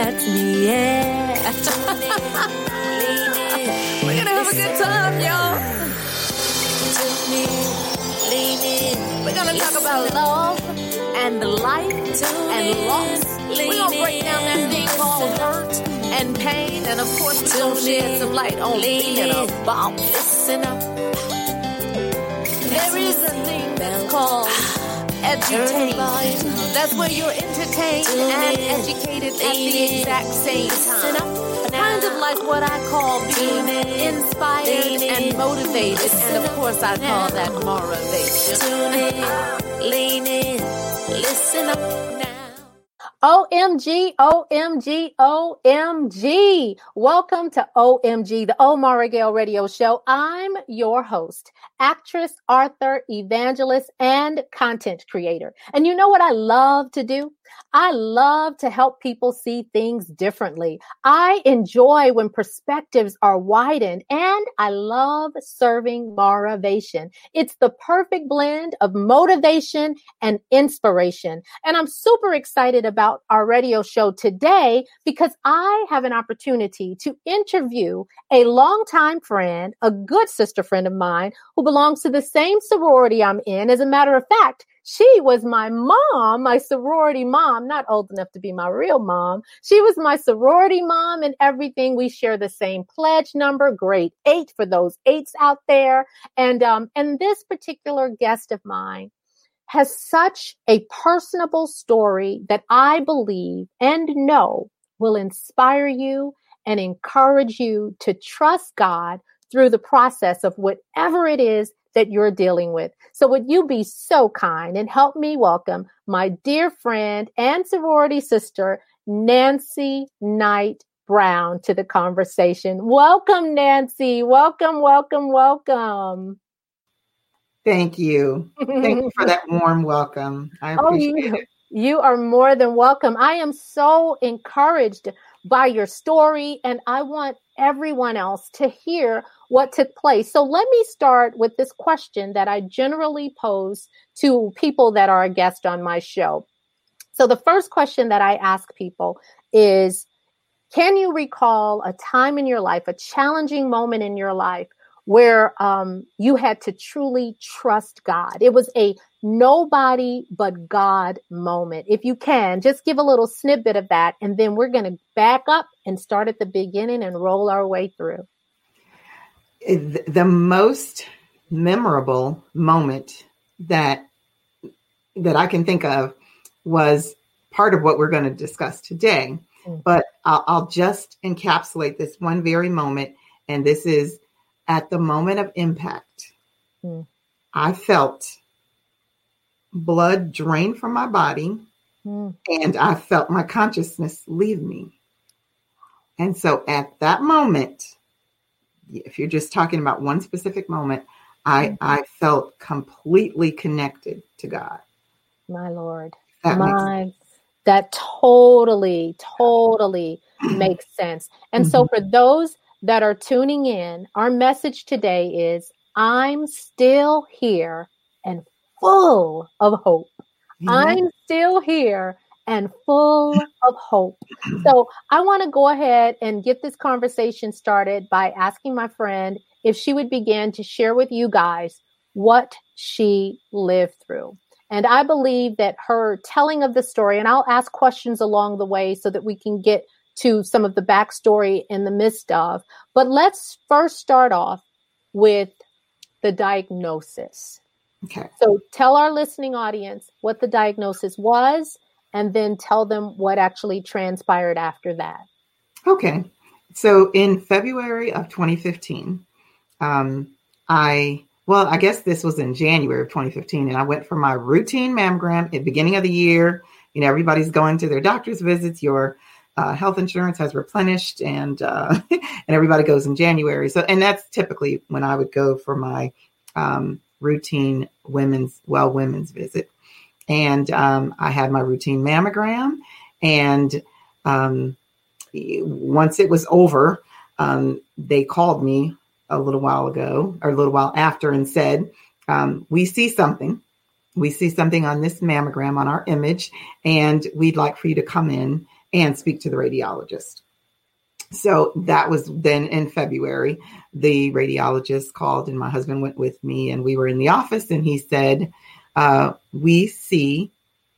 That's me, yeah. We're gonna have a good time, y'all. We're gonna talk about love and life and loss. We're gonna break down that thing called hurt and pain, and of course, we're gonna shed some light on being about. Listen up. There is a thing that's called That's where you're entertained and educated at the exact same time. Kind of like what I call being inspired and motivated, and of course I call that motivation. Tune in, lean in, listen up now. OMG, OMG, OMG. Welcome to OMG, the Omar Gale Radio Show. I'm your host, actress, author, evangelist, and content creator. And you know what I love to do? I love to help people see things differently. I enjoy when perspectives are widened and I love serving motivation. It's the perfect blend of motivation and inspiration. And I'm super excited about our radio show today because I have an opportunity to interview a longtime friend, a good sister friend of mine who belongs to the same sorority I'm in. As a matter of fact, she was my mom, my sorority mom, not old enough to be my real mom. She was my sorority mom and everything. We share the same pledge number, grade eight for those eights out there. And, um, and this particular guest of mine has such a personable story that I believe and know will inspire you and encourage you to trust God through the process of whatever it is that you're dealing with. So would you be so kind and help me welcome my dear friend and sorority sister, Nancy Knight Brown to the conversation. Welcome, Nancy. Welcome, welcome, welcome. Thank you. Thank you for that warm welcome. I appreciate oh, you, it. You are more than welcome. I am so encouraged by your story, and I want everyone else to hear what took place. So let me start with this question that I generally pose to people that are a guest on my show. So the first question that I ask people is Can you recall a time in your life, a challenging moment in your life where um, you had to truly trust God? It was a nobody but God moment. If you can, just give a little snippet of that, and then we're going to back up and start at the beginning and roll our way through. The most memorable moment that that I can think of was part of what we're going to discuss today. Mm. But I'll, I'll just encapsulate this one very moment, and this is at the moment of impact. Mm. I felt blood drain from my body, mm. and I felt my consciousness leave me. And so at that moment, if you're just talking about one specific moment, I, mm I felt completely connected to God. My Lord. That my that totally, totally makes sense. And mm-hmm. so for those that are tuning in, our message today is I'm still here and full of hope. Mm-hmm. I'm still here and full of hope. So I want to go ahead and get this conversation started by asking my friend if she would begin to share with you guys what she lived through. And I believe that her telling of the story, and I'll ask questions along the way so that we can get to some of the backstory in the midst of. But let's first start off with the diagnosis. Okay. So tell our listening audience what the diagnosis was and then tell them what actually transpired after that. Okay. So in February of 2015, um, I, well, I guess this was in January of 2015, and I went for my routine mammogram at the beginning of the year. You know, everybody's going to their doctor's visits. Your uh, health insurance has replenished and uh, and everybody goes in January. So and that's typically when I would go for my um, routine women's well women's visit. And um, I had my routine mammogram, and um, once it was over, um, they called me a little while ago or a little while after and said, um, "We see something." We see something on this mammogram on our image, and we'd like for you to come in and speak to the radiologist. So that was then in February. The radiologist called, and my husband went with me, and we were in the office, and he said, uh, We see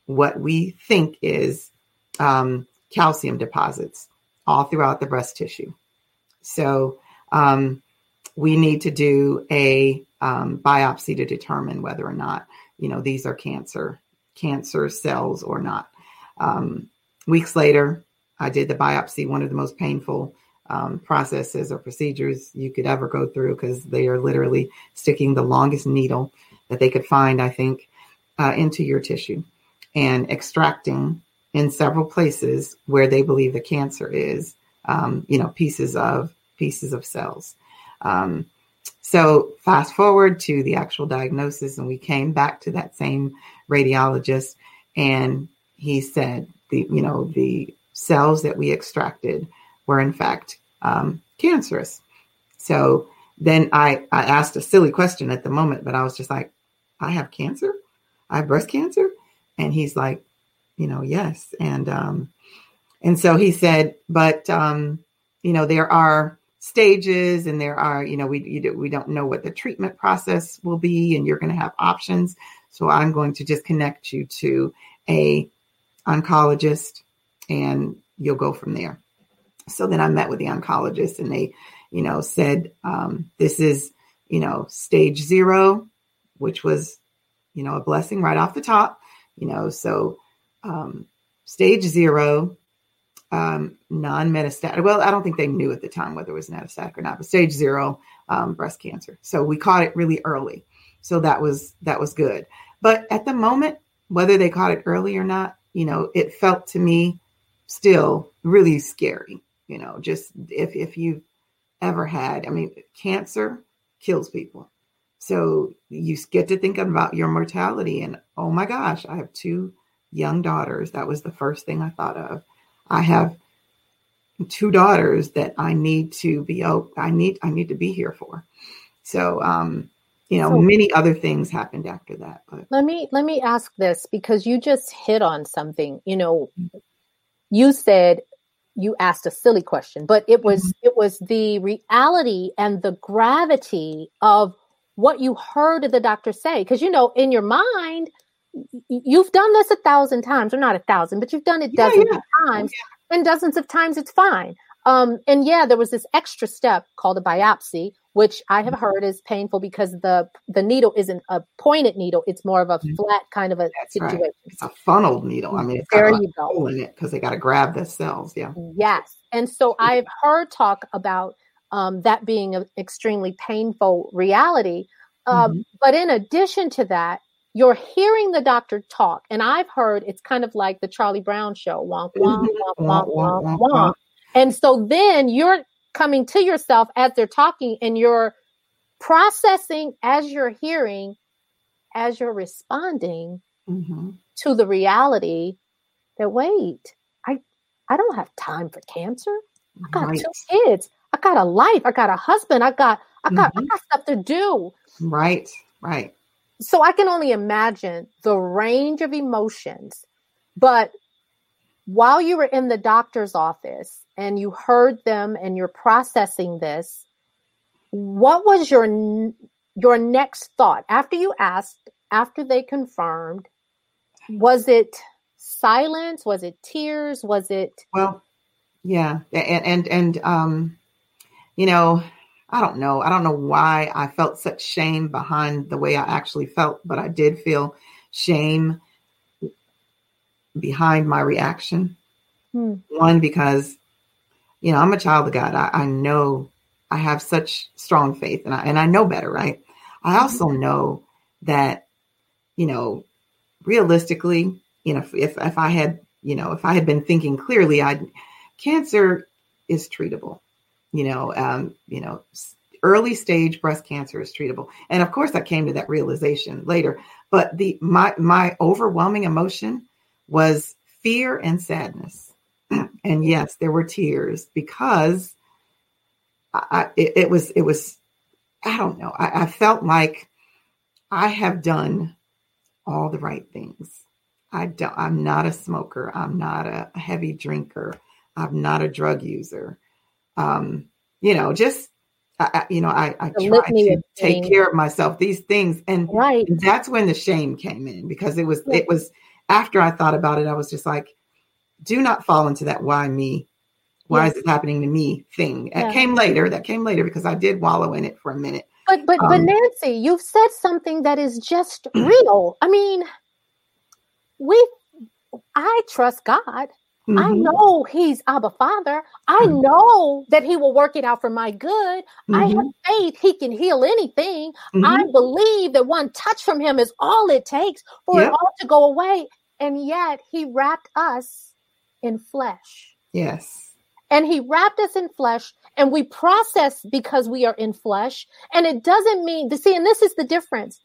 what we think is um, calcium deposits all throughout the breast tissue. So um, we need to do a um, biopsy to determine whether or not you know these are cancer cancer cells or not. Um, weeks later, I did the biopsy, one of the most painful um, processes or procedures you could ever go through because they are literally sticking the longest needle that they could find, I think, uh, into your tissue and extracting in several places where they believe the cancer is, um, you know, pieces of pieces of cells. Um, so fast forward to the actual diagnosis, and we came back to that same radiologist, and he said the you know the cells that we extracted were in fact um, cancerous. So then I, I asked a silly question at the moment, but I was just like, I have cancer? I have breast cancer? And he's like, you know, yes. And um, and so he said, but um, you know, there are stages and there are, you know, we you, we don't know what the treatment process will be, and you're going to have options. So I'm going to just connect you to a oncologist and you'll go from there. So then I met with the oncologist and they, you know, said, um, this is, you know, stage zero, which was, you know, a blessing right off the top, you know, so um, stage zero, um, non-metastatic. Well, I don't think they knew at the time whether it was metastatic or not, but stage zero um, breast cancer. So we caught it really early. So that was that was good. But at the moment, whether they caught it early or not, you know, it felt to me still really scary. You know, just if if you've ever had, I mean, cancer kills people. So you get to think about your mortality and oh my gosh, I have two young daughters. That was the first thing I thought of. I have two daughters that I need to be oh, I need I need to be here for. So um you know, so, many other things happened after that. But let me let me ask this because you just hit on something. You know, you said you asked a silly question, but it was mm-hmm. it was the reality and the gravity of what you heard the doctor say. Because you know, in your mind, you've done this a thousand times, or not a thousand, but you've done it dozens yeah, yeah. of times, yeah. and dozens of times it's fine. Um, and yeah, there was this extra step called a biopsy, which I have mm-hmm. heard is painful because the the needle isn't a pointed needle; it's more of a mm-hmm. flat kind of a That's situation. Right. It's a funneled needle. I mean, it's there you go. in it because they got to grab the cells. Yeah. Yes, and so I've heard talk about um, that being an extremely painful reality. Um, mm-hmm. But in addition to that, you're hearing the doctor talk, and I've heard it's kind of like the Charlie Brown show, wonk wonk mm-hmm. wonk wonk wonk wonk. And so then you're coming to yourself as they're talking and you're processing as you're hearing, as you're responding mm-hmm. to the reality that wait, I I don't have time for cancer. I got right. two kids. I got a life. I got a husband. I got I got mm-hmm. I got stuff to do. Right. Right. So I can only imagine the range of emotions. But while you were in the doctor's office, and you heard them and you're processing this, what was your your next thought after you asked, after they confirmed? Was it silence? Was it tears? Was it well? Yeah, and and and um, you know, I don't know. I don't know why I felt such shame behind the way I actually felt, but I did feel shame behind my reaction. Hmm. One, because you know, I'm a child of God. I, I know I have such strong faith and I, and I know better, right? I also mm-hmm. know that, you know, realistically, you know, if, if I had, you know, if I had been thinking clearly, I cancer is treatable. You know, um, you know, early stage breast cancer is treatable. And of course I came to that realization later. But the my my overwhelming emotion was fear and sadness. and yes, there were tears because I, it, it was it was I don't know. I, I felt like I have done all the right things. I don't, I'm not a smoker. I'm not a heavy drinker. I'm not a drug user. Um, you know, just I, you know, I, I try to take care of myself. These things, and right, and that's when the shame came in because it was it was after I thought about it, I was just like, do not fall into that why me, why yes. is it happening to me thing. That yeah. came later. That came later because I did wallow in it for a minute. But but um, but Nancy, you've said something that is just real. I mean, we I trust God. Mm-hmm. I know He's Abba Father. I mm-hmm. know that He will work it out for my good. Mm-hmm. I have mm-hmm. faith He can heal anything. I mm-hmm. believe that one touch from Him is all it takes for yep. it all to go away. And yet He wrapped us in flesh. Yes. And He wrapped us in flesh and we process because we are in flesh. And it doesn't mean to see, and this is the difference.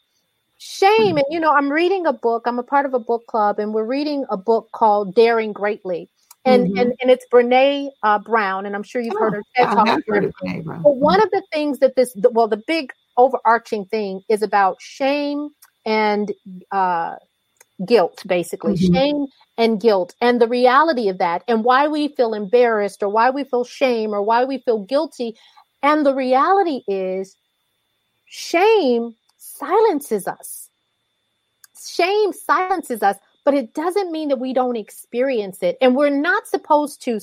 Shame, and you know, I'm reading a book, I'm a part of a book club, and we're reading a book called Daring Greatly. And, mm-hmm. and and it's Brene uh, Brown, and I'm sure you've oh, heard her TED talk. Heard of Brene Brown. But one of the things that this, well, the big overarching thing is about shame and uh, guilt, basically mm-hmm. shame and guilt, and the reality of that, and why we feel embarrassed, or why we feel shame, or why we feel guilty. And the reality is, shame silences us. Shame silences us, but it doesn't mean that we don't experience it. And we're not supposed to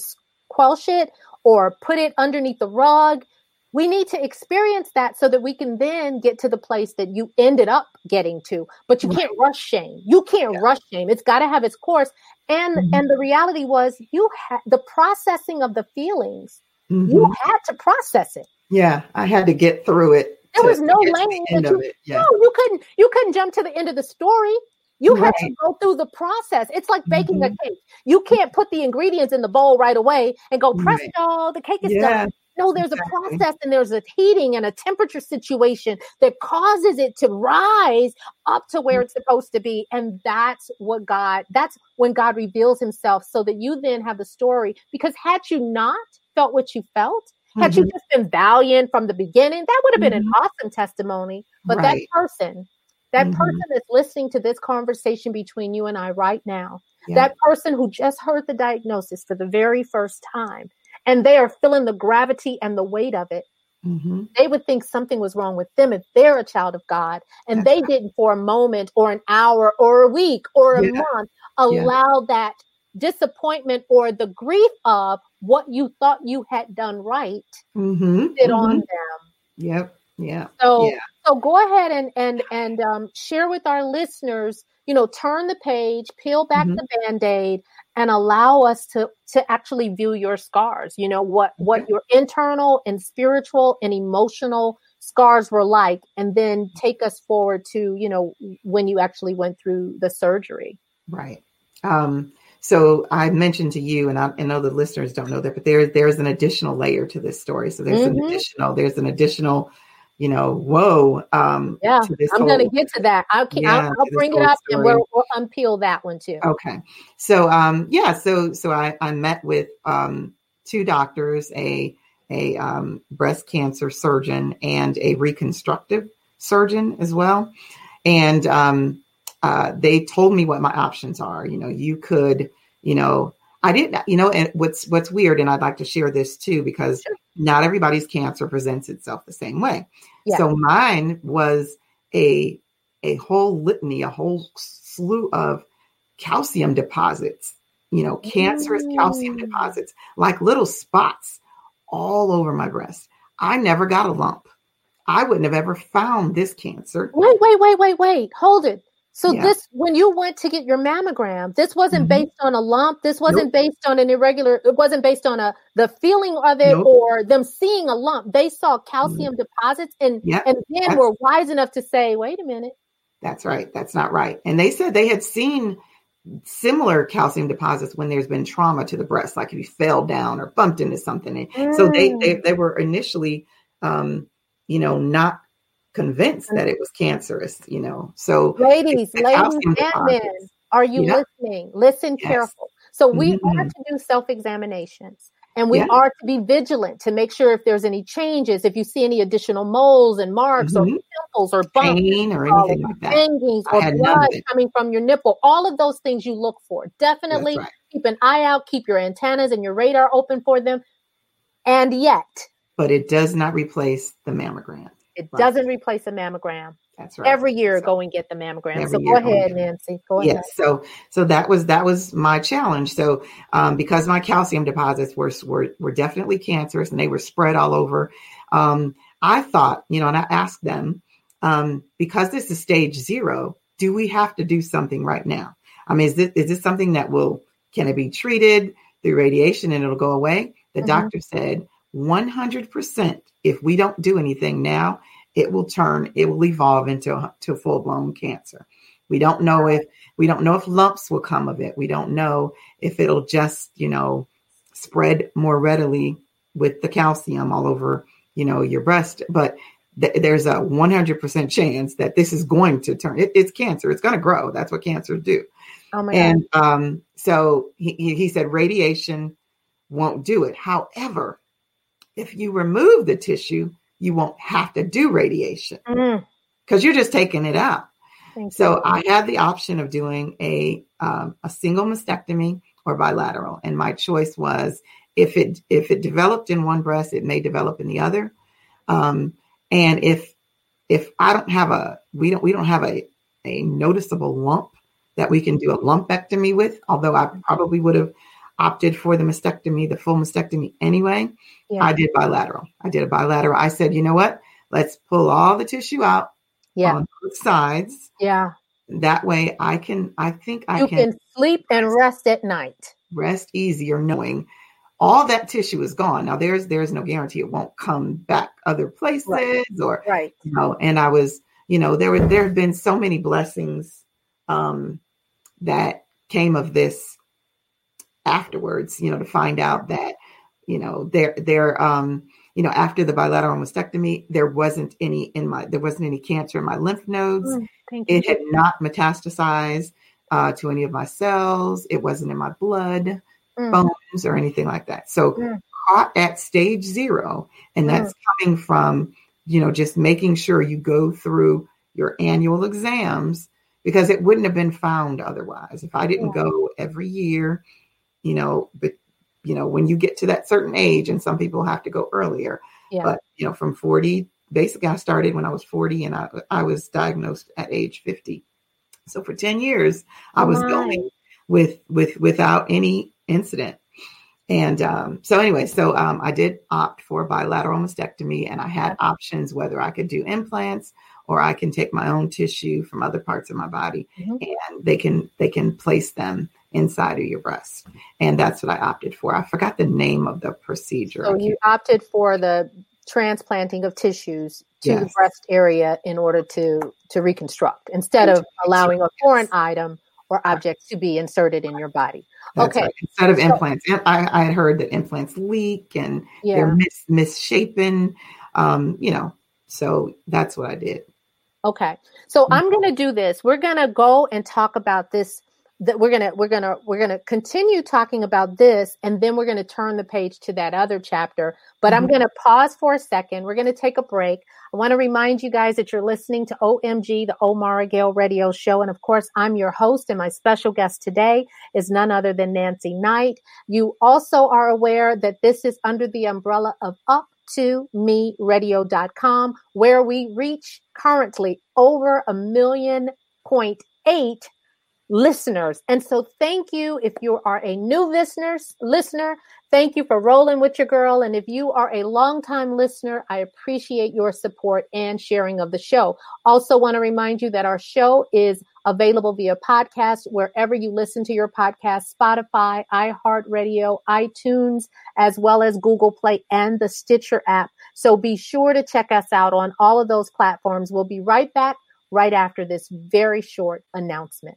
quelch it or put it underneath the rug. We need to experience that so that we can then get to the place that you ended up getting to. But you can't rush shame. You can't yeah. rush shame. It's got to have its course. And mm-hmm. and the reality was you had the processing of the feelings. Mm-hmm. You had to process it. Yeah, I had to get through it there was no lane. You, yeah. No, you couldn't. You couldn't jump to the end of the story. You right. had to go through the process. It's like baking mm-hmm. a cake. You can't put the ingredients in the bowl right away and go presto, right. the cake is yeah. done. No, there's a process and there's a heating and a temperature situation that causes it to rise up to where it's supposed to be. And that's what God, that's when God reveals himself so that you then have the story. Because had you not felt what you felt, had mm-hmm. you just been valiant from the beginning, that would have been mm-hmm. an awesome testimony. But right. that person, that mm-hmm. person that's listening to this conversation between you and I right now, yeah. that person who just heard the diagnosis for the very first time, and they are feeling the gravity and the weight of it, mm-hmm. they would think something was wrong with them if they're a child of God and That's they right. didn't for a moment or an hour or a week or a yeah. month allow yeah. that disappointment or the grief of what you thought you had done right mm-hmm. sit mm-hmm. on them. Yep. Yeah. So yeah. so go ahead and and and um, share with our listeners. You know, turn the page, peel back mm-hmm. the band-aid, and allow us to to actually view your scars. You know what what your internal and spiritual and emotional scars were like, and then take us forward to you know when you actually went through the surgery. Right. Um, so I mentioned to you, and I, I, know the listeners don't know that, but there there's an additional layer to this story. So there's mm-hmm. an additional there's an additional, you know, whoa. Um, yeah, I'm going to get to that. I'll, yeah, I'll, I'll bring it up story. and we'll, we'll, unpeel that one too. Okay. So um, yeah, so so I I met with um two doctors, a a um, breast cancer surgeon and a reconstructive surgeon as well, and um uh, they told me what my options are. You know, you could, you know, I didn't, you know, and what's what's weird, and I'd like to share this too because sure. not everybody's cancer presents itself the same way. Yeah. So mine was a a whole litany, a whole slew of calcium deposits. You know, cancerous mm. calcium deposits, like little spots all over my breast. I never got a lump. I wouldn't have ever found this cancer. Wait, wait, wait, wait, wait. Hold it. So yeah. this, when you went to get your mammogram, this wasn't mm-hmm. based on a lump. This wasn't nope. based on an irregular. It wasn't based on a the feeling of it nope. or them seeing a lump. They saw calcium mm-hmm. deposits and yep. and then That's, were wise enough to say, "Wait a minute." That's right. That's not right. And they said they had seen similar calcium deposits when there's been trauma to the breast, like if you fell down or bumped into something. Mm. So they, they, they were initially, um, you know, not convinced that it was cancerous, you know. So ladies, ladies and men, are you yeah. listening? Listen yes. careful. So we mm-hmm. are to do self-examinations. And we yeah. are to be vigilant to make sure if there's any changes, if you see any additional moles and marks mm-hmm. or pimples or bumps Pain or anything like that. Hangings or blood coming from your nipple, all of those things you look for. Definitely right. keep an eye out, keep your antennas and your radar open for them. And yet, but it does not replace the mammogram. It right. doesn't replace a mammogram. That's right. Every year, so, go and get the mammogram. So go ahead, Nancy. Go ahead. Yes. So so that was that was my challenge. So um, because my calcium deposits were were were definitely cancerous and they were spread all over, um, I thought, you know, and I asked them um, because this is stage zero. Do we have to do something right now? I mean, is this is this something that will can it be treated through radiation and it'll go away? The mm-hmm. doctor said 100%. If we don't do anything now, it will turn, it will evolve into a, to full blown cancer. We don't know if we don't know if lumps will come of it. We don't know if it'll just, you know, spread more readily with the calcium all over, you know, your breast. But th- there's a 100% chance that this is going to turn. It, it's cancer. It's going to grow. That's what cancers do. Oh my and um, so he, he said radiation won't do it. However, if you remove the tissue, you won't have to do radiation because mm. you're just taking it out. Thank so you. I had the option of doing a um, a single mastectomy or bilateral, and my choice was if it if it developed in one breast, it may develop in the other. Um, and if if I don't have a we don't we don't have a a noticeable lump that we can do a lumpectomy with, although I probably would have opted for the mastectomy, the full mastectomy anyway. Yeah. I did bilateral. I did a bilateral. I said, you know what? Let's pull all the tissue out yeah. on both sides. Yeah. That way I can, I think I you can, can sleep and rest at night. Rest easier knowing all that tissue is gone. Now there's there's no guarantee it won't come back other places right. or right. you know, and I was, you know, there were there have been so many blessings um that came of this afterwards, you know, to find out that, you know, there, there, um, you know, after the bilateral mastectomy, there wasn't any in my, there wasn't any cancer in my lymph nodes. Mm, it had not metastasized uh, to any of my cells. It wasn't in my blood, mm. bones, or anything like that. So mm. caught at stage zero, and that's mm. coming from, you know, just making sure you go through your annual exams because it wouldn't have been found otherwise. If I didn't yeah. go every year you know, but you know, when you get to that certain age, and some people have to go earlier. Yeah. But you know, from 40, basically I started when I was 40 and I I was diagnosed at age 50. So for 10 years, I was going with with without any incident. And um, so anyway, so um, I did opt for bilateral mastectomy, and I had options whether I could do implants or I can take my own tissue from other parts of my body, mm-hmm. and they can they can place them inside of your breast. And that's what I opted for. I forgot the name of the procedure. So you opted for the transplanting of tissues to yes. the breast area in order to to reconstruct instead of allowing a foreign item or object to be inserted in your body. That's okay. Right. Instead of so, implants, I, I had heard that implants leak and yeah. they're mis- misshapen. Um, you know, so that's what I did. Okay. So mm-hmm. I'm going to do this. We're going to go and talk about this that we're gonna we're gonna we're gonna continue talking about this and then we're gonna turn the page to that other chapter. But mm-hmm. i'm gonna pause for a second. We're gonna take a break. I want to remind you guys that you're listening to omg the omara gale radio show and of course i'm your host and my special guest today is none other than nancy knight. You also are aware that this is under the umbrella of up to me radio.com where we reach currently over a million point eight listeners. And so thank you if you are a new listeners, listener. Thank you for rolling with your girl. And if you are a longtime listener, I appreciate your support and sharing of the show. Also want to remind you that our show is available via podcast wherever you listen to your podcast, Spotify, iHeartRadio, iTunes, as well as Google Play and the Stitcher app. So be sure to check us out on all of those platforms. We'll be right back right after this very short announcement.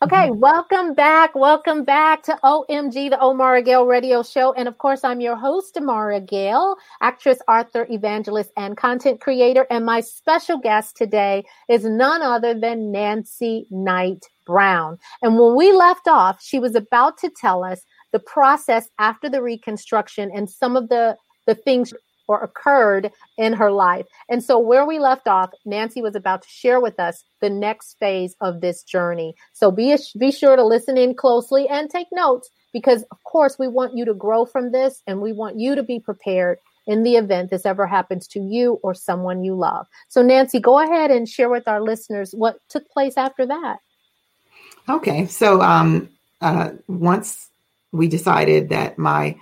Okay, mm-hmm. welcome back. Welcome back to OMG, the Omara Gale radio show. And of course, I'm your host, Amara Gale, actress, author, evangelist, and content creator. And my special guest today is none other than Nancy Knight Brown. And when we left off, she was about to tell us the process after the reconstruction and some of the, the things or occurred in her life. And so, where we left off, Nancy was about to share with us the next phase of this journey. So, be, be sure to listen in closely and take notes because, of course, we want you to grow from this and we want you to be prepared in the event this ever happens to you or someone you love. So, Nancy, go ahead and share with our listeners what took place after that. Okay. So, um, uh, once we decided that my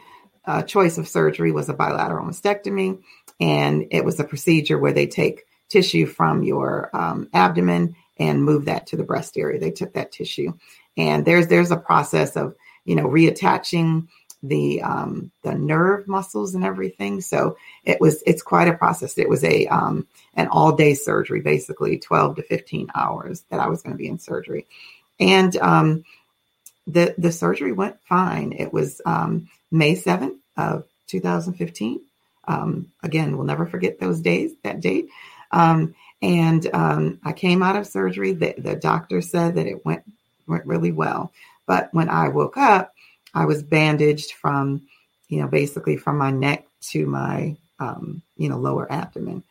uh, choice of surgery was a bilateral mastectomy, and it was a procedure where they take tissue from your um, abdomen and move that to the breast area. They took that tissue, and there's there's a process of you know reattaching the um, the nerve muscles and everything. So it was it's quite a process. It was a um, an all day surgery, basically twelve to fifteen hours that I was going to be in surgery, and um, the the surgery went fine. It was um, May seventh of 2015. Um, again, we'll never forget those days, that date. Um, and um, I came out of surgery. The, the doctor said that it went went really well. But when I woke up, I was bandaged from, you know, basically from my neck to my, um, you know, lower abdomen.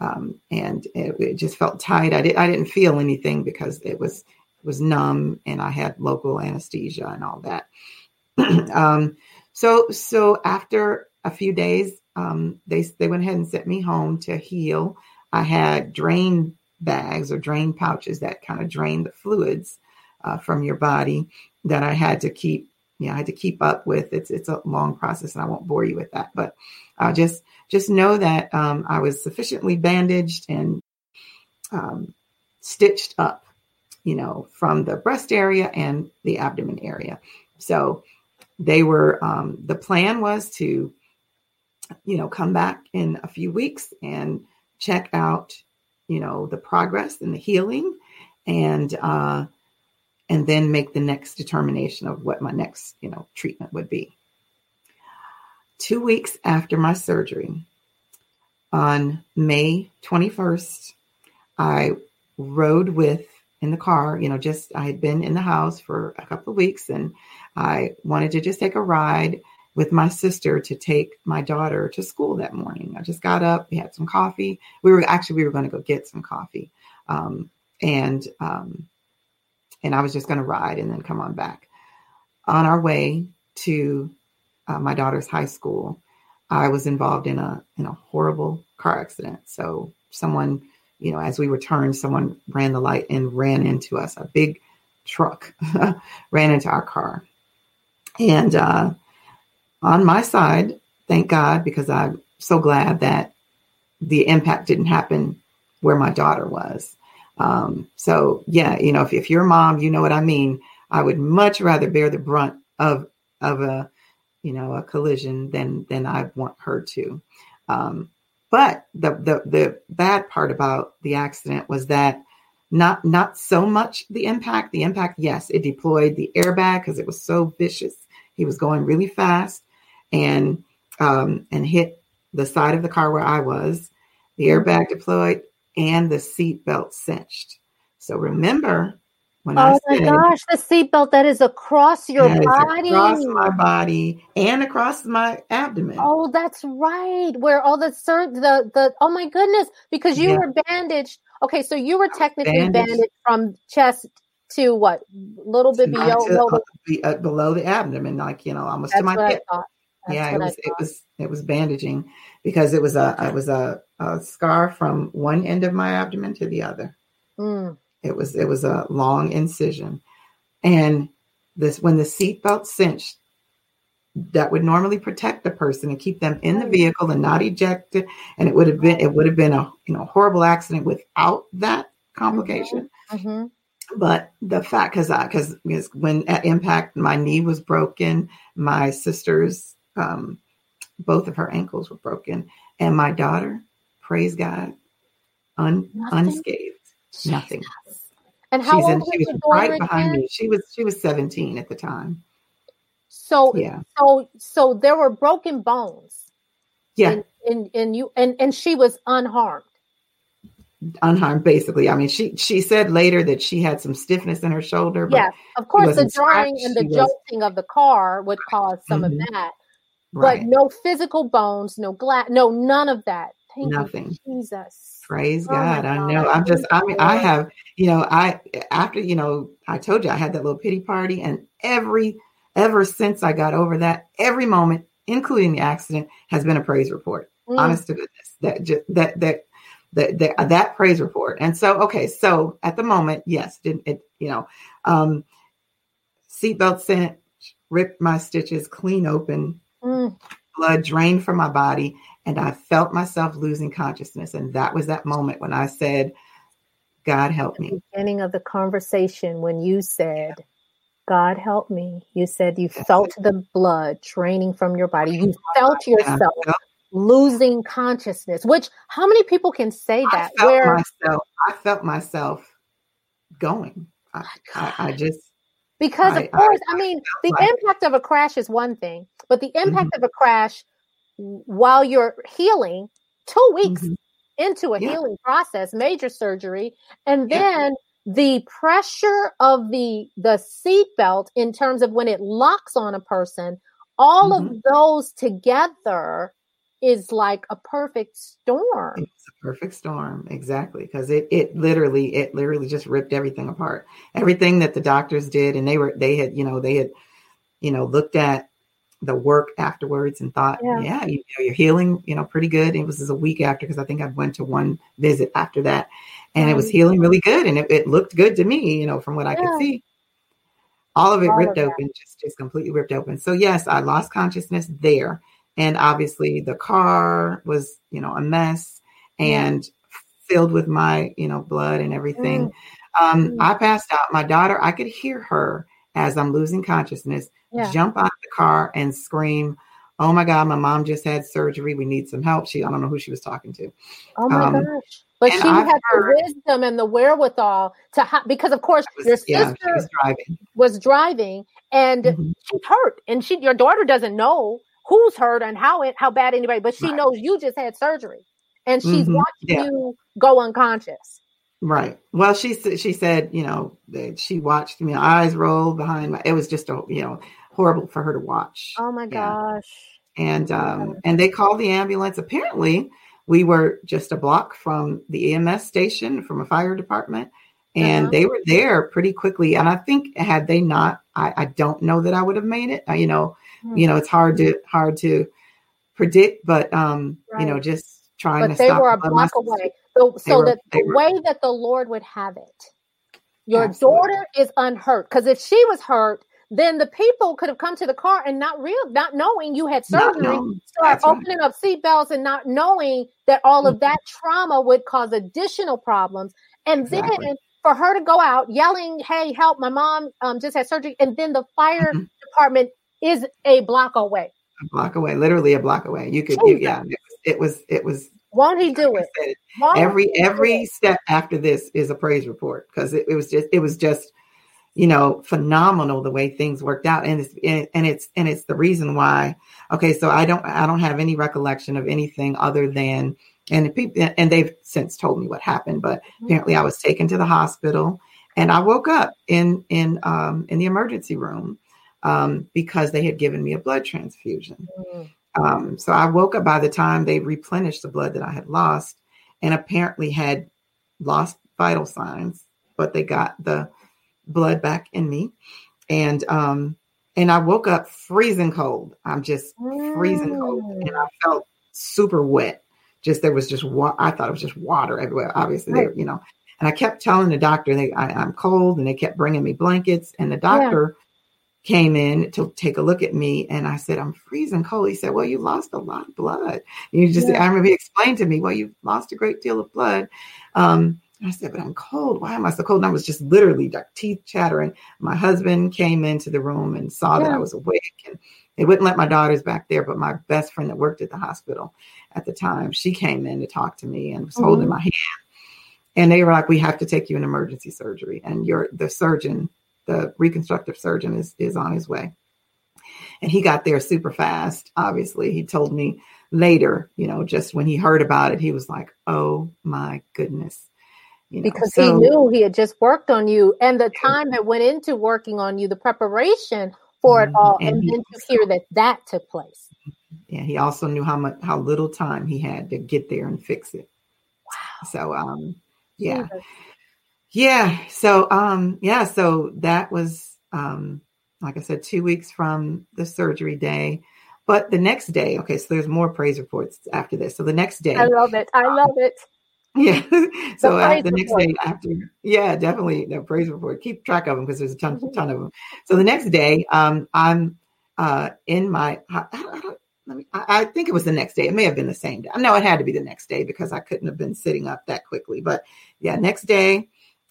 Um, and it, it, just felt tight. I, did, I didn't feel anything because it was was numb and I had local anesthesia and all that. so so after a few days, um, they they went ahead and sent me home to heal. I had drain bags or drain pouches that kind of drain the fluids uh, from your body that I had to keep. You know, I had to keep up with. It's it's a long process, and I won't bore you with that. But uh, just just know that um, I was sufficiently bandaged and um, stitched up you know, from the breast area and the abdomen area. So they were, um, the plan was to, you know, come back in a few weeks and check out, you know, the progress and the healing and, uh, and then make the next determination of what my next, you know, treatment would be. Two weeks after my surgery, on May 21st, I rode with in the car. You know, just I had been in the house for a couple of weeks and I wanted to just take a ride with my sister to take my daughter to school that morning. I just got up, we had some coffee. We were actually we were going to go get some coffee, um, and um, and I was just going to ride and then come on back. On our way to uh, my daughter's high school, I was involved in a in a horrible car accident. So someone you know, as we returned, someone ran the light and ran into us. A big truck ran into our car. And uh, on my side, thank God, because I'm so glad that the impact didn't happen where my daughter was. Um, so yeah, you know, if, if you're a mom, you know what I mean. I would much rather bear the brunt of of a you know a collision than than I want her to. Um, but the, the the bad part about the accident was that not not so much the impact. The impact, yes, it deployed the airbag because it was so vicious. He was going really fast and um, and hit the side of the car where I was. The airbag deployed and the seat belt cinched. So remember when oh I my gosh, the seatbelt that is across your body, across my body, and across my abdomen. Oh, that's right. Where all the sur- the the oh my goodness, because you yeah. were bandaged. Okay, so you were technically bandaged, bandaged from chest to what? Little bit below, to, uh, uh, below the abdomen, like you know, almost to my hip. Yeah, it was it was it was bandaging because it was a it was a, a scar from one end of my abdomen to the other. Mm. It was it was a long incision. And this when the seatbelt cinched, that would normally protect the person and keep them in the vehicle and not ejected. And it would have been it would have been a you know horrible accident without that complication. Mm-hmm. But the fact, because I because when at impact, my knee was broken, my sister's um, both of her ankles were broken, and my daughter, praise God, un, unscathed, nothing. And how She's old in, was she was right behind me. She was she was 17 at the time. So Yeah, so so there were broken bones. yeah, And and, and you and and she was unharmed. unharmed basically. I mean, she she said later that she had some stiffness in her shoulder. But Yes, of course, the jarring and the jolting of the car would cause some Mhm. of that, right, but no physical bones, no glass, no none of that. Thank Nothing. you, Jesus. Praise Oh my God. I know. I'm just, I mean, I have, you know, I, after, you know, I told you I had that little pity party and every, ever since I got over that, every moment, including the accident, has been a praise report. Mm, Honest to goodness. That, just, that, that, that, that, that praise report. And so, okay. So at the moment, yes, didn't it, you know, um, seatbelt sent, ripped my stitches clean open, mm, blood drained from my body and I felt myself losing consciousness. And that was that moment when I said, God help me. The beginning of the conversation when you said, God help me. You said you felt the blood draining from your body. You felt yourself losing consciousness, which how many people can say I that? felt Where myself, I felt myself going. I, I, I just, Because I- of course, I- I, I mean, the like- impact of a crash is one thing, but the impact Mm-hmm. of a crash while you're healing, two weeks Mhm. into a Yeah. healing process, major surgery, and Yeah. then the pressure of the the seatbelt in terms of when it locks on a person, all Mm-hmm. of those together is like a perfect storm. it's a perfect storm. Exactly. Because it, it literally, it literally just ripped everything apart. Everything that the doctors did. And they were, they had, you know, they had, you know, looked at the work afterwards and thought, Yeah. yeah, you know, you're healing, you know, pretty good. It was just a week after because I think I went to one visit after that, and it was healing really good, and it, it looked good to me, you know, from what I could see. All of it All ripped that. open, just just completely ripped open. So yes, I lost consciousness there, and obviously the car was, you know, a mess and filled with my, you know, blood and everything. Um, Mm. I passed out. My daughter, I could hear her as I'm losing consciousness Yeah. jump out of the car and scream, "Oh my God, my mom just had surgery. We need some help." She, I don't know who she was talking to. Oh my Um, gosh. But she I've had heard- the wisdom and the wherewithal to ha- because of course It your was- yeah, sister was driving. was driving and Mhm. she's hurt and she your daughter doesn't know who's hurt and how it how bad anybody but she Right. knows you just had surgery and she's Mhm. watching Yeah. you go unconscious Right. Well, she said she said, you know, that she watched me eyes roll behind my. It was just a, you know, horrible for her to watch. oh my gosh and um, and they called the ambulance. Apparently, we were just a block from the EMS station, from a fire department, and Uh-huh. they were there pretty quickly. And I think had they not, I, I don't know that I would have made it. You know. You know, it's hard to hard to predict, but um, you know, just trying but to they stop. were a block away so, so were- that the were- way that the lord would have it your Absolutely. daughter is unhurt because if she was hurt then the people could have come to the car and not real not knowing you had surgery start That's right. opening up seatbelts and not knowing that all of that trauma would cause additional problems. And Exactly. then for her to go out yelling, "Hey, help! My mom um, just had surgery," and then the fire Mhm. department is a block away. a block away, literally a block away. You could, you, yeah, it was, it was. Won't he do like it? Said, every every step after this is a praise report because it, it was just it was just you know phenomenal the way things worked out and it's and it's and it's the reason why okay so i don't i don't have any recollection of anything other than and people and they've since told me what happened but apparently i was taken to the hospital and i woke up in in um in the emergency room um because they had given me a blood transfusion Mm. um, so I woke up by the time they replenished the blood that I had lost and apparently had lost vital signs, but they got the blood back in me. And um, and I woke up freezing cold. I'm just freezing cold. Mm. And I felt super wet. Just there was just wa- I thought it was just water everywhere. Obviously, there, Right. you know. And I kept telling the doctor, they, I, am cold, and they kept bringing me blankets. And the doctor yeah. Came in to take a look at me, and I said, I'm freezing cold. He said, Well, you lost a lot of blood. You just, yeah. I remember he explained to me, Well, you lost a great deal of blood. Um, I said, but I'm cold. Why am I so cold? And I was just literally like teeth chattering. My husband came into the room and saw yeah. that I was awake and they wouldn't let my daughters back there. But my best friend that worked at the hospital at the time, she came in to talk to me and was mm-hmm. holding my hand. And they were like, we have to take you in emergency surgery. And you're the surgeon, the reconstructive surgeon is, is on his way. And he got there super fast. Obviously, he told me later, you know, just when he heard about it, he was like, oh my goodness you know, because so, he knew he had just worked on you and the time that went into working on you, the preparation for it all, and, and then to hear that that took place. Yeah, he also knew how much how little time he had to get there and fix it. Wow. So um yeah. Jesus. Yeah. So um yeah, so that was um like I said, two weeks from the surgery day. But the next day, okay, so there's more praise reports after this. So the next day, I love it. I love it. Yeah. so the, the next day after, yeah, definitely the praise report. Keep track of them because there's a ton, mm-hmm. ton of them. So the next day, um, I'm uh, in my. I, I, let me, I, I, think it was the next day. It may have been the same day. No, it had to be the next day because I couldn't have been sitting up that quickly. But yeah, next day,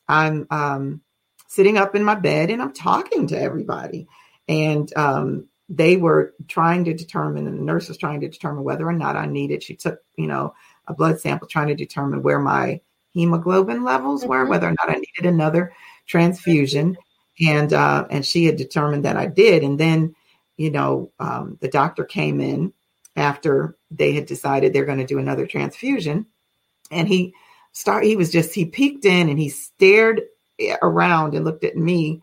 I'm um, sitting up in my bed and I'm talking to everybody, and um, they were trying to determine, and the nurse was trying to determine whether or not I needed. She took, you know, a blood sample trying to determine where my hemoglobin levels were, mm-hmm. whether or not I needed another transfusion. And uh, and she had determined that I did. And then, you know, um, the doctor came in after they had decided they're going to do another transfusion, and he start he was just he peeked in and he stared around and looked at me,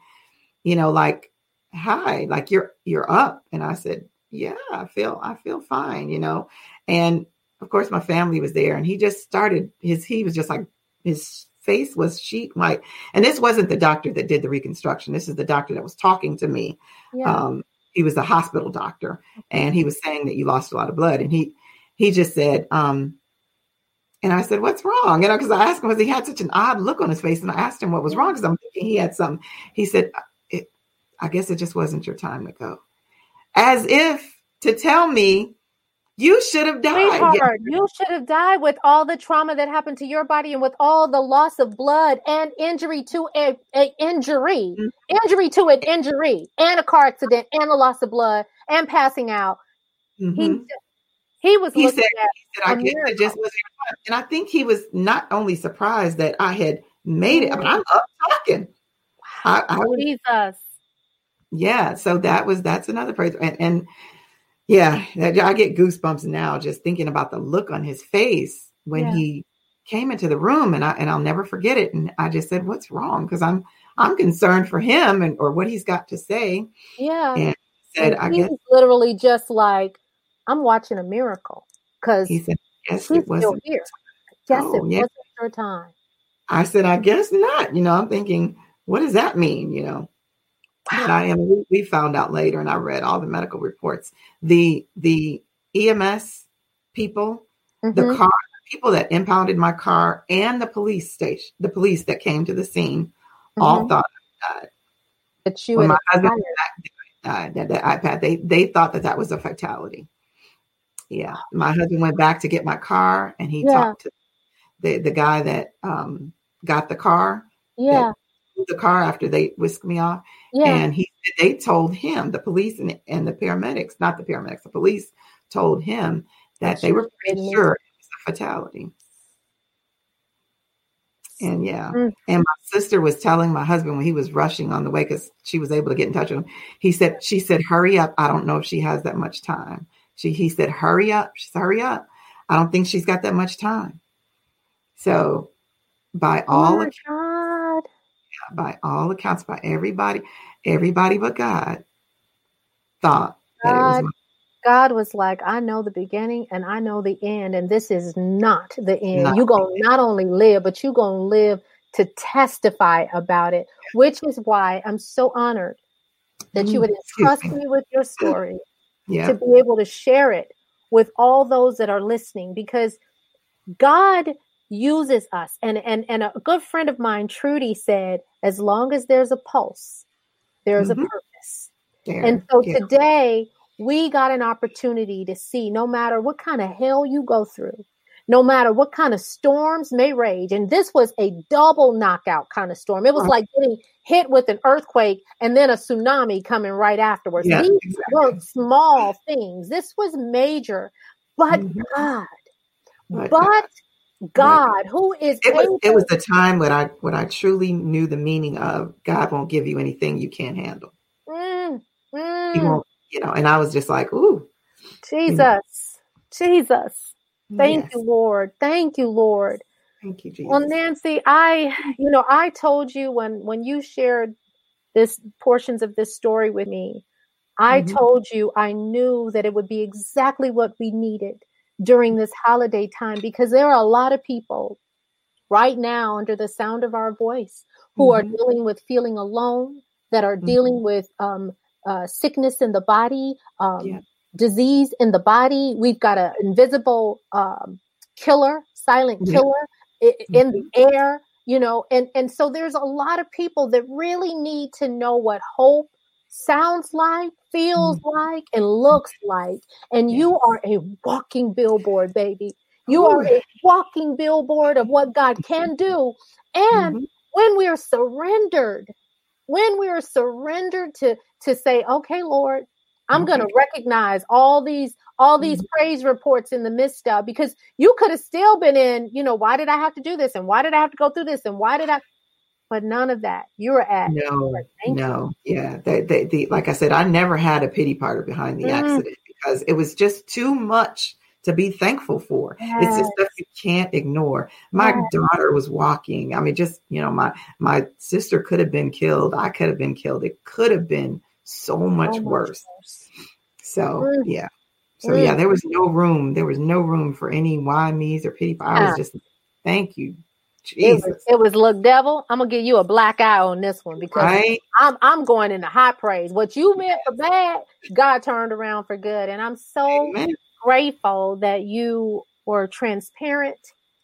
you know, like hi, like you're you're up. And I said, yeah, I feel I feel fine, you know. And of course my family was there and he just started his he was just like his face was sheet white and this wasn't the doctor that did the reconstruction this is the doctor that was talking to me yeah. um, he was a hospital doctor and he was saying that you lost a lot of blood and he he just said um, and I said, "What's wrong?" You know, because I asked him because he had such an odd look on his face, and I asked him what was wrong because I'm thinking he had some. He said, "I guess it just wasn't your time to go," as if to tell me you should have died. Sweetheart, you should have died with all the trauma that happened to your body and with all the loss of blood and injury to a, a injury, mm-hmm. injury to an injury, and a car accident, and the loss of blood, and passing out. Mm-hmm. He he was he said, he said I guess it just wasn't." and I think he was not only surprised that I had made it, but I love talking. Wow. I, I Jesus. Yeah, so that was that's another praise. And and yeah, I get goosebumps now just thinking about the look on his face when yeah. he came into the room, and I and I'll never forget it. And I just said, "What's wrong?" Because I'm I'm concerned for him and or what he's got to say. Yeah, and said, and "I guess literally just like I'm watching a miracle." Because he said, "Yes, it was here. Yes, oh, it yeah. wasn't your time." I said, "I guess not." You know, I'm thinking, what does that mean? You know. Wow. I am. We found out later, and I read all the medical reports. The the EMS people, mm-hmm. the car people that impounded my car, and the police station, the police that came to the scene, mm-hmm. all thought I died. But you when my husband died, that, that iPad, they they thought that that was a fatality. Yeah, my husband went back to get my car, and he yeah. talked to the the guy that um, got the car. Yeah the car after they whisked me off. Yeah. And he they told him, the police and, and the paramedics, not the paramedics, the police told him that they were pretty sure it was a fatality. And yeah, mm-hmm. and my sister was telling my husband when he was rushing on the way because she was able to get in touch with him. He said, "She said, hurry up. I don't know if she has that much time." She he said, "Hurry up. She said, hurry up. I don't think she's got that much time." So, by oh all oh accounts, by all accounts, by everybody, everybody but God thought God, that it was. God was like, I know the beginning and I know the end, and this is not the end. You're going to not only live, but you're going to live to testify about it, which is why I'm so honored that you would entrust me with your story yeah. to be able to share it with all those that are listening because God uses us. And and and a good friend of mine, Trudy, said, as long as there's a pulse, there's mm-hmm. a purpose. There, and so yeah. today we got an opportunity to see no matter what kind of hell you go through, no matter what kind of storms may rage. And this was a double knockout kind of storm. It was like getting hit with an earthquake and then a tsunami coming right afterwards. Yeah, These exactly. were small things. This was major. But mm-hmm. God, but, but God, who is it was, it was the time when I when I truly knew the meaning of God won't give you anything you can't handle. Mm, mm. He won't, you know, and I was just like, ooh. Jesus. You know. Jesus. Thank yes. you, Lord. Thank you, Lord. Thank you, Jesus. Well, Nancy, I, you know, I told you when when you shared this portions of this story with me, I mm-hmm. told you I knew that it would be exactly what we needed during this holiday time because there are a lot of people right now under the sound of our voice who mm-hmm. are dealing with feeling alone, that are mm-hmm. dealing with um, uh, sickness in the body, um, yeah. Disease in the body. We've got an invisible um, killer, silent killer yeah. in the mm-hmm. air, you know, and, and so there's a lot of people that really need to know what hope sounds like, feels mm. like, and looks like. And yes. you are a walking billboard, baby. You Ooh. are a walking billboard of what God can do. And mm-hmm. when we are surrendered, when we are surrendered to to say, okay, Lord, I'm going to recognize all these all these mm-hmm. praise reports in the midst of because you could have still been in, you know, why did I have to do this and why did I have to go through this and why did I but none of that. You were at no, no, you. yeah. The, the, the, like I said, I never had a pity party behind the mm. accident because it was just too much to be thankful for. Yes. It's just stuff you can't ignore. My yes. daughter was walking. I mean, just you know, my my sister could have been killed. I could have been killed. It could have been so much, so worse. worse. So yeah. So yeah, there was no room. There was no room for any why me's or pity. I was just thank you, Jesus. It was, it was look devil. I'm gonna give you a black eye on this one because right? I'm I'm going into high praise. What you meant for bad, God turned around for good, and I'm so Amen. grateful that you were transparent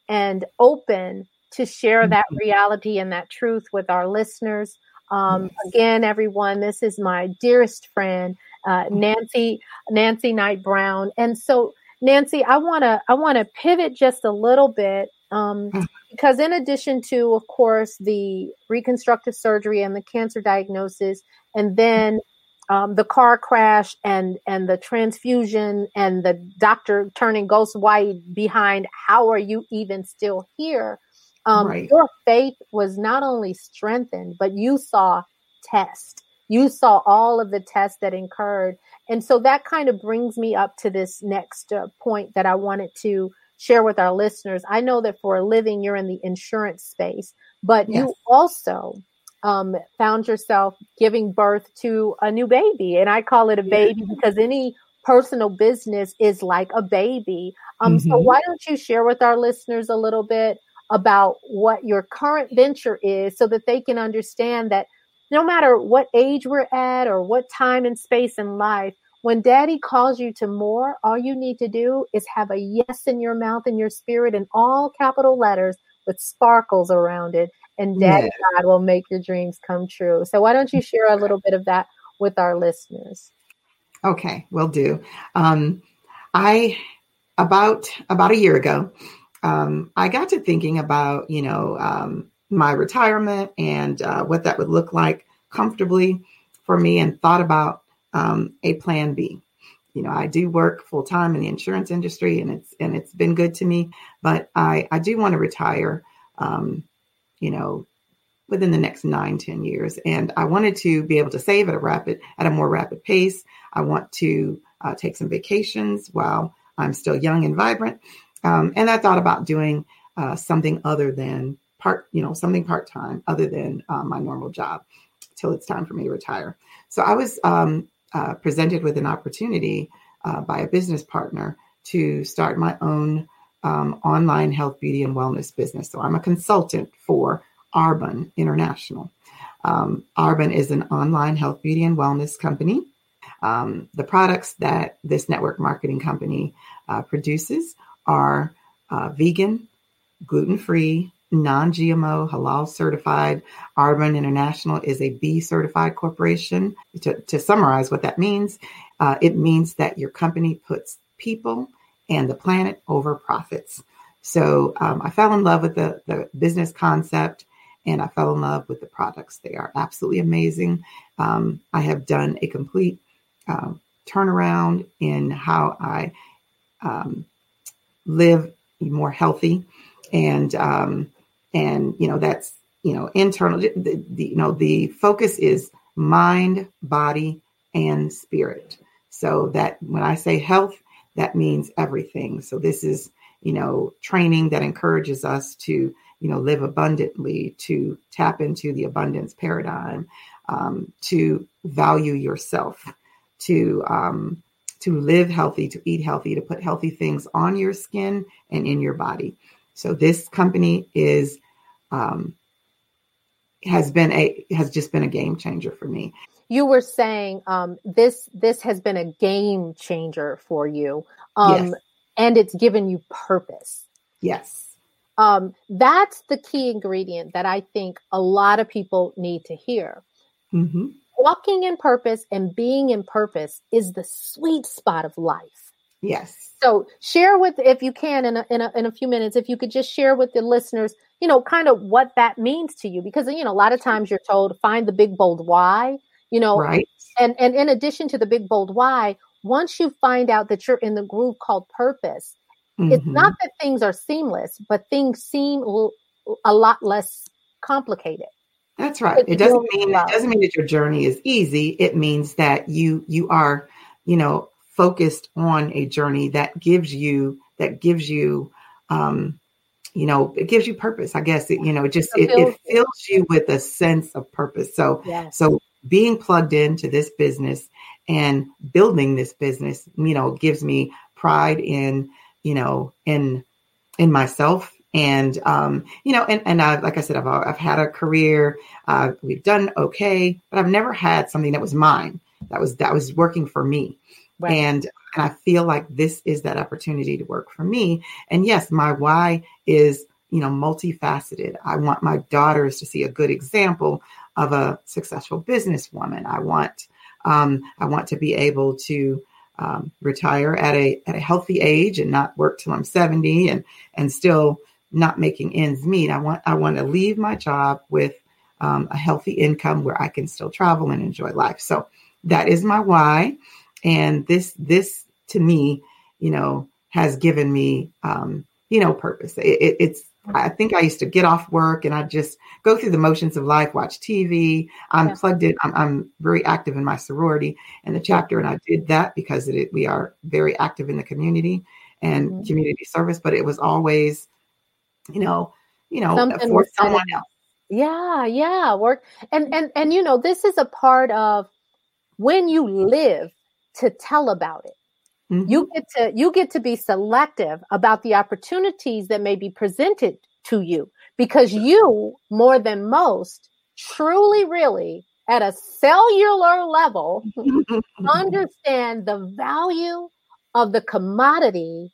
and open to share that mm-hmm. reality and that truth with our listeners. Um. Again, everyone, this is my dearest friend, uh, mm-hmm. Nancy Nancy Knight Brown, and so Nancy, I want to I want to pivot just a little bit um, mm. because, in addition to, of course, the reconstructive surgery and the cancer diagnosis, and then um, the car crash and and the transfusion and the doctor turning ghost white behind, how are you even still here? Um, right. Your faith was not only strengthened, but you saw test. You saw all of the tests that incurred. And so that kind of brings me up to this next uh, point that I wanted to share with our listeners. I know that for a living, you're in the insurance space, but yes. you also um, found yourself giving birth to a new baby. And I call it a baby because any personal business is like a baby. Um, mm-hmm. So why don't you share with our listeners a little bit about what your current venture is so that they can understand that no matter what age we're at or what time and space in life, when daddy calls you to more, all you need to do is have a yes in your mouth and your spirit in all capital letters with sparkles around it. And daddy yeah. God will make your dreams come true. So why don't you share a little bit of that with our listeners? Okay, will do. Um, I about about a year ago, um, I got to thinking about you know um, my retirement and uh, what that would look like comfortably for me, and thought about um, a plan B. You know, I do work full time in the insurance industry, and it's and it's been good to me. But I I do want to retire. Um, you know, within the next nine ten years, and I wanted to be able to save at a rapid at a more rapid pace. I want to uh, take some vacations while I'm still young and vibrant. Um, and I thought about doing uh, something other than part, you know, something part time other than uh, my normal job till it's time for me to retire. So I was um, uh, presented with an opportunity uh, by a business partner to start my own um, online health, beauty, and wellness business. So I'm a consultant for Arbonne International. Um, Arbonne is an online health, beauty, and wellness company. Um, the products that this network marketing company uh, produces are uh, vegan, gluten free, non GMO, halal certified. Arbonne International is a B certified corporation. To, to summarize what that means, uh, it means that your company puts people and the planet over profits. So um, I fell in love with the, the business concept and I fell in love with the products. They are absolutely amazing. Um, I have done a complete um, turnaround in how I um, live more healthy, and um, and you know that's you know internal. The, the, you know the focus is mind, body, and spirit. So that when I say health, that means everything. So this is you know training that encourages us to you know live abundantly, to tap into the abundance paradigm, um, to value yourself, to um, to live healthy, to eat healthy, to put healthy things on your skin and in your body. So this company is um, has been a has just been a game changer for me. You were saying um, this this has been a game changer for you, um, yes. and it's given you purpose. Yes. Um, that's the key ingredient that I think a lot of people need to hear. Mm-hmm walking in purpose and being in purpose is the sweet spot of life. Yes. So share with, if you can, in a, in a, in a few minutes, if you could just share with the listeners, you know, kind of what that means to you, because you know, a lot of times you're told find the big bold why, you know, right. And and in addition to the big bold why, once you find out that you're in the groove called purpose, mm-hmm. it's not that things are seamless, but things seem a lot less complicated. That's right. It doesn't mean it doesn't mean that your journey is easy. It means that you you are, you know, focused on a journey that gives you that gives you um you know it gives you purpose i guess it, you know it just it, it fills you with a sense of purpose so yes. so being plugged into this business and building this business you know gives me pride in you know in in myself and um, you know, and and I, like I said, I've I've had a career. Uh, we've done okay, but I've never had something that was mine. That was that was working for me, right. and and I feel like this is that opportunity to work for me. And yes, my why is you know multifaceted. I want my daughters to see a good example of a successful businesswoman. I want um, I want to be able to um, retire at a at a healthy age and not work till I'm 70 and and still not making ends meet. I want I want to leave my job with um, a healthy income where I can still travel and enjoy life. So that is my why, and this this to me, you know, has given me um, you know purpose. It, it, it's I think I used to get off work and I just go through the motions of life, watch TV. I'm yeah. plugged in. I'm, I'm, very active in my sorority and the chapter, and I did that because it, we are very active in the community and mm-hmm. community service. But it was always you know, you know, Something for someone else. Yeah, yeah, work and and and you know, this is a part of when you live to tell about it. Mm-hmm. You get to you get to be selective about the opportunities that may be presented to you because you more than most truly really at a cellular level understand the value of the commodity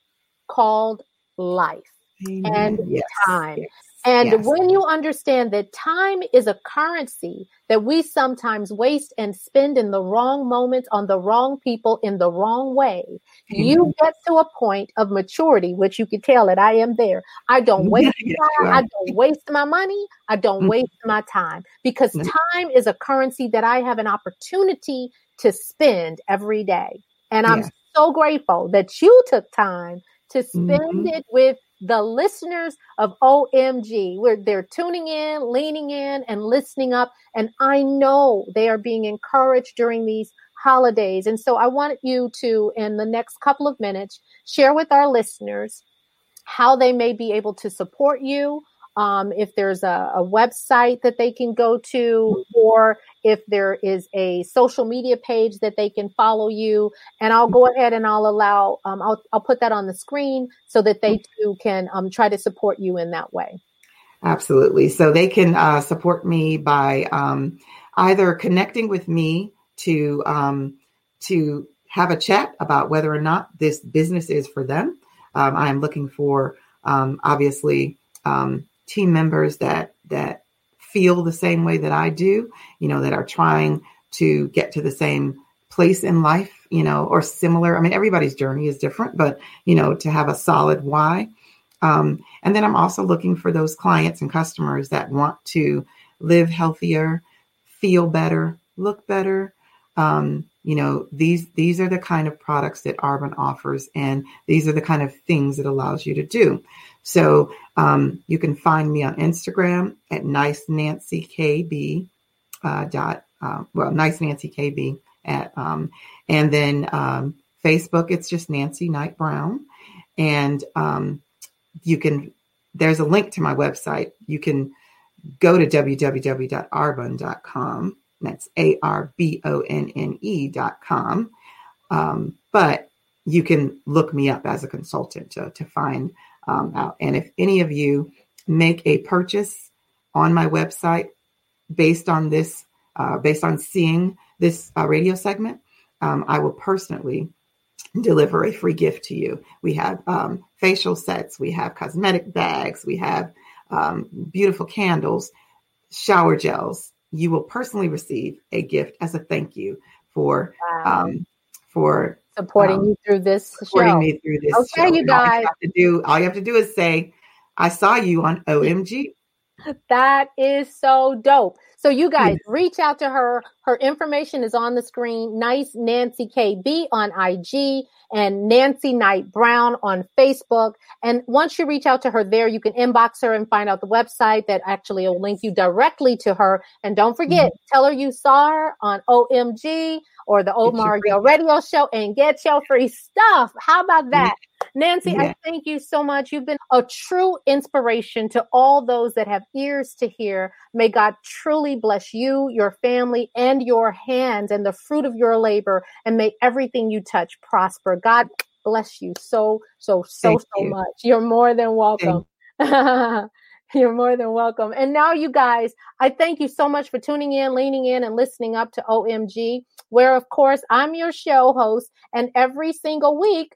called life and yes, time. Yes, and yes. when you understand that time is a currency that we sometimes waste and spend in the wrong moments on the wrong people in the wrong way, mm-hmm. you get to a point of maturity, which you can tell that I am there. I don't waste time, I don't waste my money, I don't mm-hmm. waste my time because mm-hmm. time is a currency that I have an opportunity to spend every day. And I'm so grateful that you took time to spend mm-hmm. it with the listeners of OMG, where they're tuning in, leaning in, and listening up. And I know they are being encouraged during these holidays. And so I want you to, in the next couple of minutes, share with our listeners how they may be able to support you, um, if there's a, a, website that they can go to, or if there is a social media page that they can follow you. And I'll go ahead and I'll allow, um, I'll, I'll put that on the screen so that they too can um, try to support you in that way. Absolutely. So they can uh, support me by um, either connecting with me to um, to have a chat about whether or not this business is for them. Um, I am looking for obviously um, team members that that feel the same way that I do, you know, that are trying to get to the same place in life, you know, or similar. I mean, everybody's journey is different, but you know, to have a solid why. Um, and then I'm also looking for those clients and customers that want to live healthier, feel better, look better. Um, you know, these these are the kind of products that Arbonne offers, and these are the kind of things it allows you to do. So um, you can find me on Instagram at nice Nancy KB uh, dot uh, well nice Nancy KB at um, and then um, Facebook it's just Nancy Knight Brown, and um, you can there's a link to my website. You can go to www.arbonne.com. That's A R B O N N E dot com. Um, but you can look me up as a consultant to, to find um, out. And if any of you make a purchase on my website based on this, uh, based on seeing this uh, radio segment, um, I will personally deliver a free gift to you. We have um, facial sets, we have cosmetic bags, we have um, beautiful candles, shower gels. You will personally receive a gift as a thank you for wow. um, for supporting um, you through this supporting show. me through this. Okay, show. you guys. All you do all you have to do is say, "I saw you on OMG." That is so dope. So you guys reach out to her. Her information is on the screen. Nice Nancy KB on IG and Nancy Knight Brown on Facebook. And once you reach out to her there, you can inbox her and find out the website that actually will link you directly to her. And don't forget, mm-hmm. tell her you saw her on OMG or the Omar Yo Radio Show and get your free stuff. How about that? Nancy, yeah. I thank you so much. You've been a true inspiration to all those that have ears to hear. May God truly bless you, your family, and your hands and the fruit of your labor, and may everything you touch prosper. God bless you so, so, so, thank so you. much. You're more than welcome. You're more than welcome. And now, you guys, I thank you so much for tuning in, leaning in, and listening up to OMG, where, of course, I'm your show host. And every single week,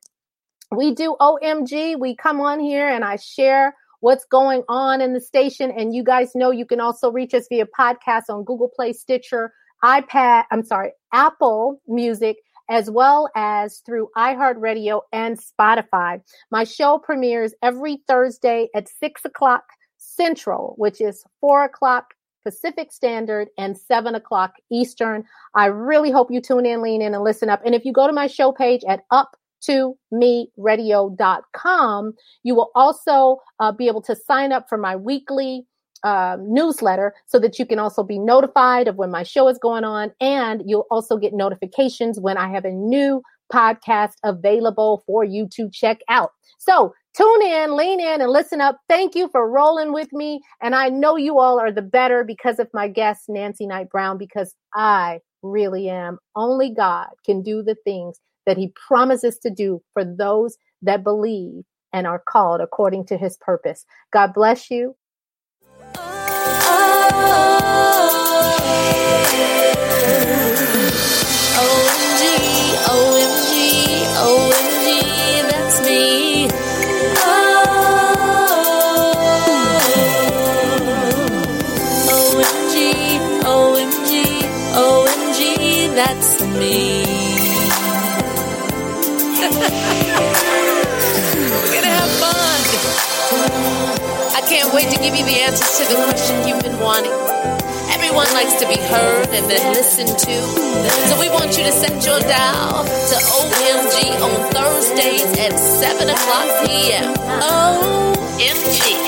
we do OMG. We come on here and I share what's going on in the station. And you guys know you can also reach us via podcast on Google Play, Stitcher, iPad, I'm sorry, Apple Music, as well as through iHeartRadio and Spotify. My show premieres every Thursday at six o'clock Central, which is four o'clock Pacific Standard and 7 o'clock Eastern. I really hope you tune in, lean in, and listen up. And if you go to my show page at up to me radio.com. You will also uh, be able to sign up for my weekly um, newsletter so that you can also be notified of when my show is going on. And you'll also get notifications when I have a new podcast available for you to check out. So tune in, lean in, and listen up. Thank you for rolling with me. And I know you all are the better because of my guest, Nancy Knight Brown, because I really am. Only God can do the things that he promises to do for those that believe and are called according to his purpose. God bless you. That's me. can't wait to give you the answers to the question you've been wanting. Everyone likes to be heard and then listened to. So we want you to set your dial to OMG on Thursdays at 7 o'clock p.m. OMG.